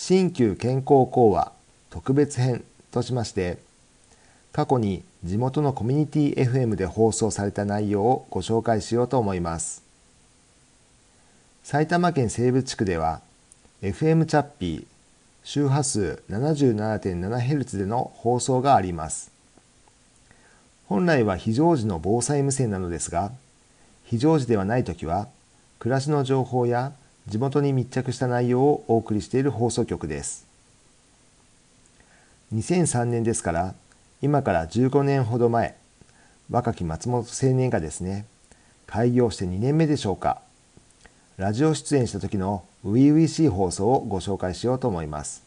鍼灸健康講話特別編としまして過去に地元のコミュニティ FM で放送された内容をご紹介しようと思います。埼玉県西部地区では FM チャッピー周波数 77.7Hz での放送があります。本来は非常時の防災無線なのですが非常時ではない時は暮らしの情報や地元に密着した内容をお送りしている放送局です。2003年ですから今から15年ほど前若き松本青年がですね開業して2年目でしょうかラジオ出演した時の初々しい放送をご紹介しようと思います。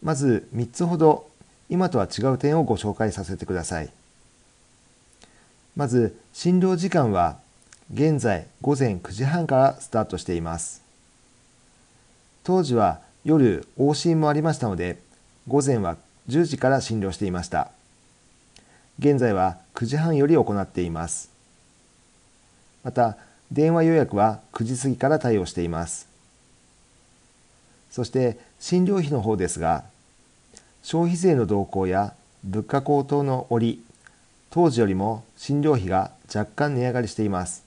まず3つほど今とは違う点をご紹介させてください。まず診療時間は現在午前9時半からスタートしています。当時は夜往診もありましたので午前は10時から診療していました。現在は9時半より行っています。また電話予約は9時過ぎから対応しています。そして診療費の方ですが消費税の動向や物価高騰の折当時よりも診療費が若干値上がりしています。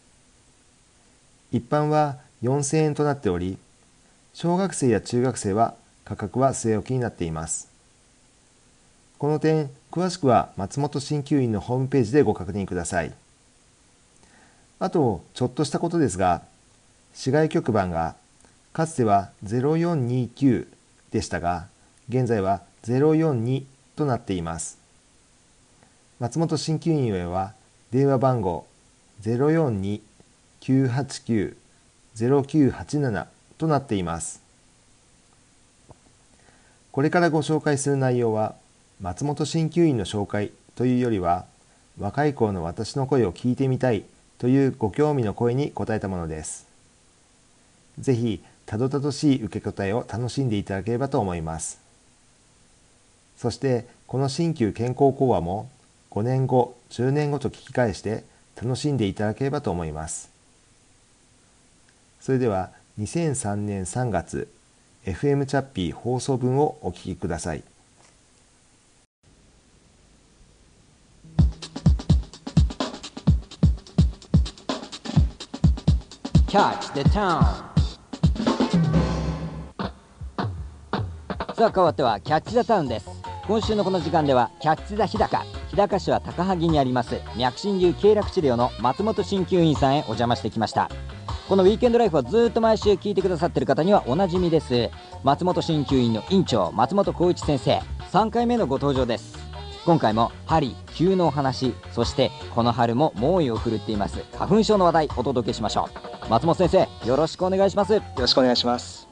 一般は4000円となっており小学生や中学生は価格は据え置きになっています。この点詳しくは松本鍼灸院のホームページでご確認ください。あとちょっとしたことですが市外局番がかつては0429でしたが現在は042となっています。松本鍼灸院へは電話番号042 989-0987となっています。これからご紹介する内容は松本鍼灸院の紹介というよりは若い頃の私の声を聞いてみたいというご興味の声に応えたものです。ぜひたどたどしい受け答えを楽しんでいただければと思います。そしてこの鍼灸健康講話も5年後10年後と聞き返して楽しんでいただければと思います。それでは2003年3月 FM チャッピー放送分をお聞きください。Catch the Town. さあ変わってはキャッチ・ザ・タウンです。今週のこの時間ではキャッチ・ザ・日高日高市は高萩にあります脈診流経絡治療の松本鍼灸院さんへお邪魔してきました。このウィーケンドライフをずっと毎週聞いてくださってる方にはおなじみです。松本鍼灸院の院長松本浩一先生3回目のご登場です。今回も針灸のお話そしてこの春も猛威を振るっています。花粉症の話題お届けしましょう。松本先生よろしくお願いします。よろしくお願いします。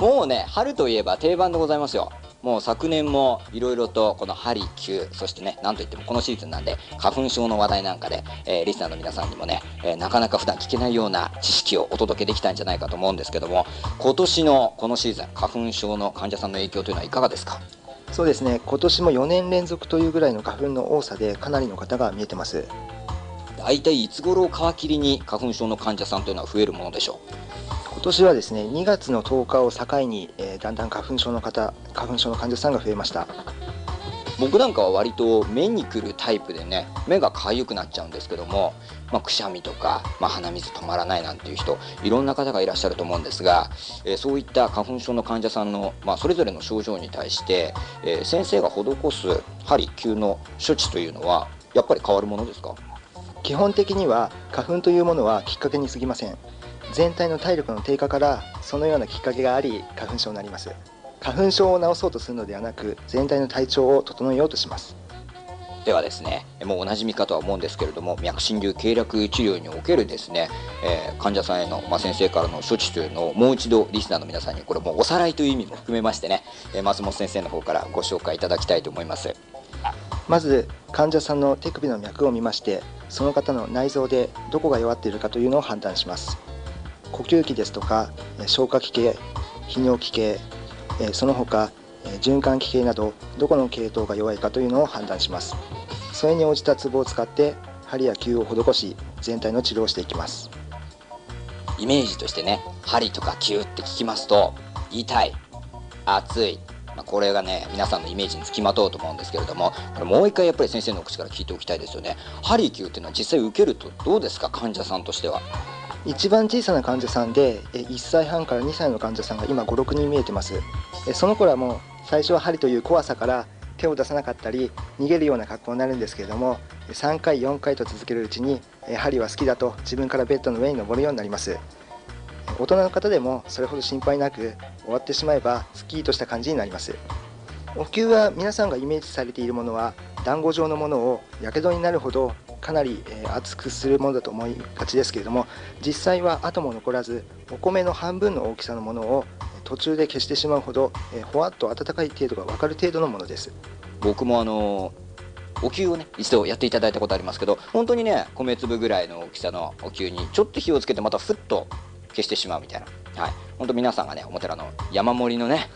もうね春といえば定番でございますよもう昨年もいろいろとこの針灸そしてねなんといってもこのシーズンなんで花粉症の話題なんかで、えー、リスナーの皆さんにもね、えー、なかなか普段聞けないような知識をお届けできたんじゃないかと思うんですけども今年のこのシーズン花粉症の患者さんの影響というのはいかがですか？そうですね。今年も4年連続というぐらいの花粉の多さでかなりの方が見えてます。大体いつ頃を皮切りに花粉症の患者さんというのは増えるものでしょう？今年はですね2月の10日を境に、えー、だんだん花粉症の方花粉症の患者さんが増えました。僕なんかは割と目にくるタイプでね目が痒くなっちゃうんですけども、まあ、くしゃみとか、まあ、鼻水止まらないなんていう人いろんな方がいらっしゃると思うんですが、えー、そういった花粉症の患者さんの、まあ、それぞれの症状に対して、えー、先生が施す針灸の処置というのはやっぱり変わるものですか？基本的には花粉というものはきっかけに過ぎません全体の体力の低下からそのようなきっかけがあり花粉症になります。花粉症を治そうとするのではなく全体の体調を整えようとします。ではですねもうおなじみかとは思うんですけれども脈診流経絡治療におけるですね、えー、患者さんへの、まあ、先生からの処置というのをもう一度リスナーの皆さんにこれもうおさらいという意味も含めましてね、えー、松本先生の方からご紹介いただきたいと思います。まず患者さんの手首の脈を見ましてその方の内臓でどこが弱っているかというのを判断します呼吸器ですとか消化器系泌尿器系その他循環器系などどこの系統が弱いかというのを判断します。それに応じたツボを使って針や灸を施し全体の治療をしていきます。イメージとしてね針とか灸って聞きますと痛い熱いまあ、これがね皆さんのイメージにつきまとうと思うんですけれどもこれもう一回やっぱり先生の口から聞いておきたいですよね。ハリキューっていうのは実際受けるとどうですか？患者さんとしては。一番小さな患者さんで1歳半から2歳の患者さんが今56人見えてます。その頃はもう最初は針という怖さから手を出さなかったり逃げるような格好になるんですけれども3回4回と続けるうちに針は好きだと自分からベッドの上に登るようになります。大人の方でもそれほど心配なく終わってしまえばスッキリとした感じになります。お灸は皆さんがイメージされているものは団子状のものをやけどになるほどかなり熱くするものだと思いがちですけれども実際は後も残らずお米の半分の大きさのものを途中で消してしまうほどえほわっと温かい程度が分かる程度のものです。僕もあのお灸をね一度やっていただいたことありますけど本当にね米粒ぐらいの大きさのお灸にちょっと火をつけてまたふっと消してしまうみたいな。はい。本当皆さんがねお寺の山盛りのね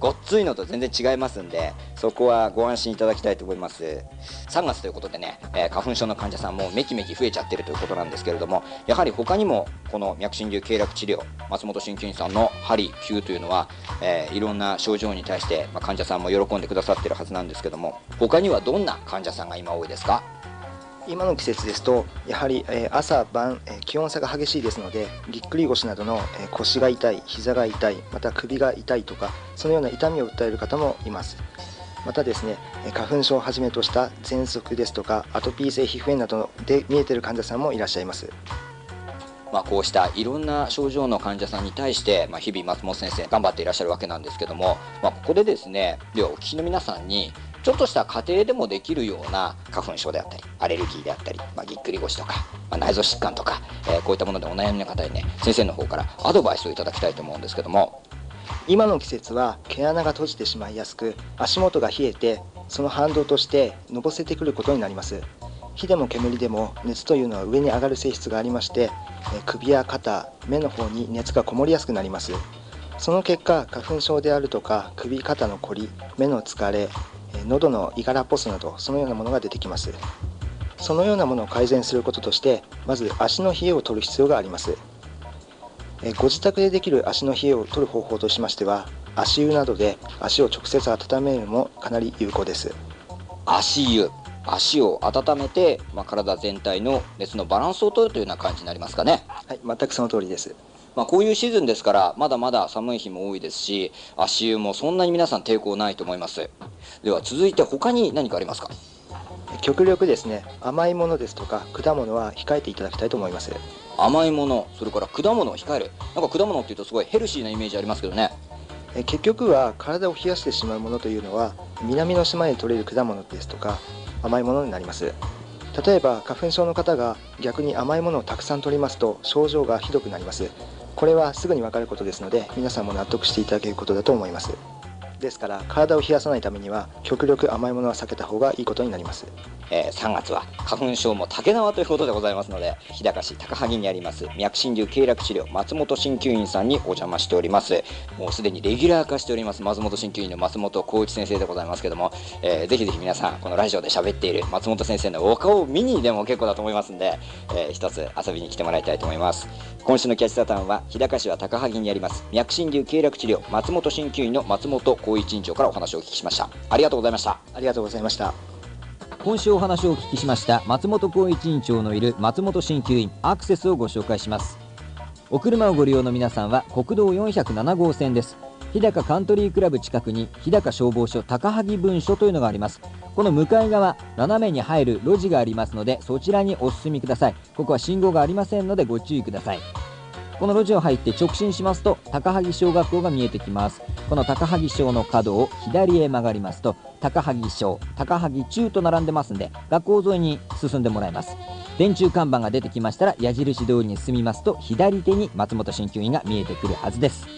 ごっついのと全然違いますんでそこはご安心いただきたいと思います。3月ということでね、えー、花粉症の患者さんもめきめき増えちゃってるということなんですけれどもやはり他にもこの脈診流経絡治療松本鍼灸院さんの針灸というのは、えー、いろんな症状に対して、まあ、患者さんも喜んでくださってるはずなんですけども他にはどんな患者さんが今多いですか？今の季節ですとやはり、え朝晩、え気温差が激しいですのでぎっくり腰などの、え腰が痛い膝が痛いまた首が痛いとかそのような痛みを訴える方もいます。またですね花粉症をはじめとした喘息ですとかアトピー性皮膚炎などで見えている患者さんもいらっしゃいます。まあ、こうしたいろんな症状の患者さんに対して、まあ、日々松本先生頑張っていらっしゃるわけなんですけども、まあ、ここでですねではお聞きの皆さんにちょっとした家庭でもできるような花粉症であったりアレルギーであったり、まあ、ぎっくり腰とか、まあ、内臓疾患とか、えー、こういったものでお悩みの方にね先生の方からアドバイスをいただきたいと思うんですけども今の季節は毛穴が閉じてしまいやすく足元が冷えてその反動としてのぼせてくることになります。火でも煙でも熱というのは上に上がる性質がありまして首や肩目の方に熱がこもりやすくなります。その結果花粉症であるとか首肩のこり目の疲れ喉のイガラポスなどそのようなものが出てきます。そのようなものを改善することとしてまず足の冷えを取る必要があります。ご自宅でできる足の冷えを取る方法としましては足湯などで足を直接温めるのもかなり有効です。足湯。足を温めて、まあ、体全体の熱のバランスを取るというような感じになりますかね。はい全くその通りですまあ、こういうシーズンですからまだまだ寒い日も多いですし足湯もそんなに皆さん抵抗ないと思います。では続いて他に何かありますか？極力ですね甘いものですとか果物は控えていただきたいと思います。甘いものそれから果物を控える。なんか果物っていうとすごいヘルシーなイメージありますけどね。結局は体を冷やしてしまうものというのは南の島で採れる果物ですとか甘いものになります。例えば花粉症の方が逆に甘いものをたくさん取りますと症状がひどくなりますこれはすぐに分かることですので皆さんも納得していただけることだと思います。ですから体を冷やさないためには極力甘いものは避けた方がいいことになります、えー、3月は花粉症も竹縄ということでございますので日高市高萩にあります脈診流経絡治療松本鍼灸院さんにお邪魔しております。もうすでにレギュラー化しております松本鍼灸院の松本浩一先生でございますけども、えー、ぜひぜひ皆さんこのラジオで喋っている松本先生のお顔を見にでも結構だと思いますんで、えー、一つ遊びに来てもらいたいと思います。今週のキャッチサタンは日高市は高萩にあります脈診流経絡治療松本鍼灸院の松本浩一院長からお話をお聞きしました。ありがとうございました。ありがとうございました。今週お話をお聞きしました松本浩一院長のいる松本鍼灸院アクセスをご紹介します。お車をご利用の皆さんは国道407号線です。日高カントリークラブ近くに日高消防署高萩分署というのがあります。この向かい側斜めに入る路地がありますのでそちらにお進みください。ここは信号がありませんのでご注意ください。この路地を入って直進しますと高萩小学校が見えてきますこの高萩小の角を左へ曲がりますと高萩小高萩中と並んでますんで学校沿いに進んでもらいます。電柱看板が出てきましたら矢印通りに進みますと左手に松本鍼灸院が見えてくるはずです。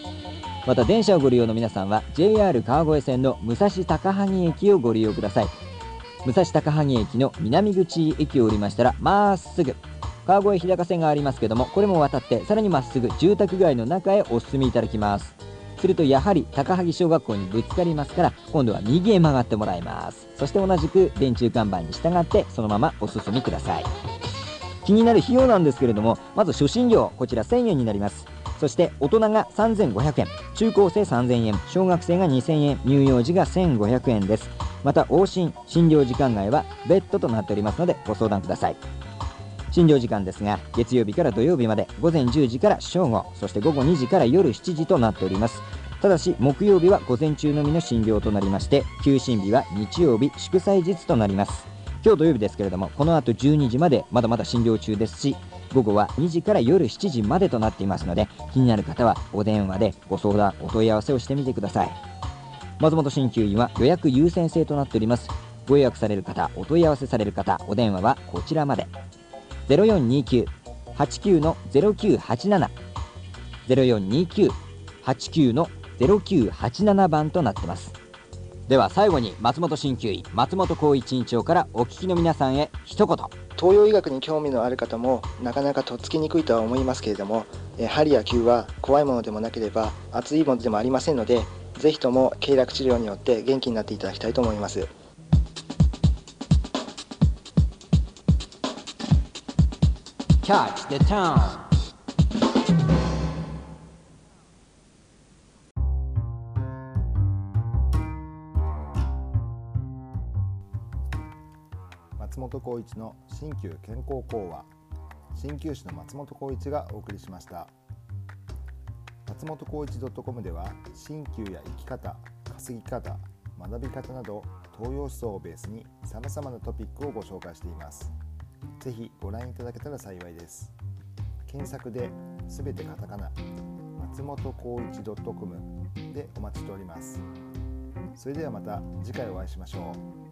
また電車をご利用の皆さんは JR 川越線の武蔵高萩駅をご利用ください。武蔵高萩駅の南口駅を降りましたらまっすぐ川越日高線がありますけどもこれも渡ってさらにまっすぐ住宅街の中へお進みいただきます。するとやはり高萩小学校にぶつかりますから今度は右へ曲がってもらいます。そして同じく電柱看板に従ってそのままお進みください。気になる費用なんですけれどもまず初診料こちら1000円になります。そして大人が3500円中高生3000円小学生が2000円乳幼児が1500円です。また往診診療時間外は別途となっておりますのでご相談ください。診療時間ですが月曜日から土曜日まで午前10時から正午そして午後2時から夜7時となっております。ただし木曜日は午前中のみの診療となりまして休診日は日曜日祝祭日となります。今日土曜日ですけれどもこの後12時までまだまだ診療中ですし午後は2時から夜7時までとなっていますので気になる方はお電話でご相談お問い合わせをしてみてください。松本鍼灸院は予約優先制となっております。ご予約される方お問い合わせされる方お電話はこちらまで。0429-89の0987 0429-89の0987番となってます。では最後に松本鍼灸医松本浩一院長からお聞きの皆さんへ一言。東洋医学に興味のある方もなかなかとっつきにくいとは思いますけれどもえ針や灸は怖いものでもなければ熱いものでもありませんのでぜひとも経絡治療によって元気になっていただきたいと思います。キャッチ the town. 松本浩一の新旧健康講話。鍼灸師の松本浩一がお送りしました。松本浩一 .com では鍼灸や生き方稼ぎ方学び方など東洋思想をベースに様々なトピックをご紹介しています。ぜひご覧いただけたら幸いです。検索で「全てカタカナ」松本浩一 .com でお待ちしております。それではまた次回お会いしましょう。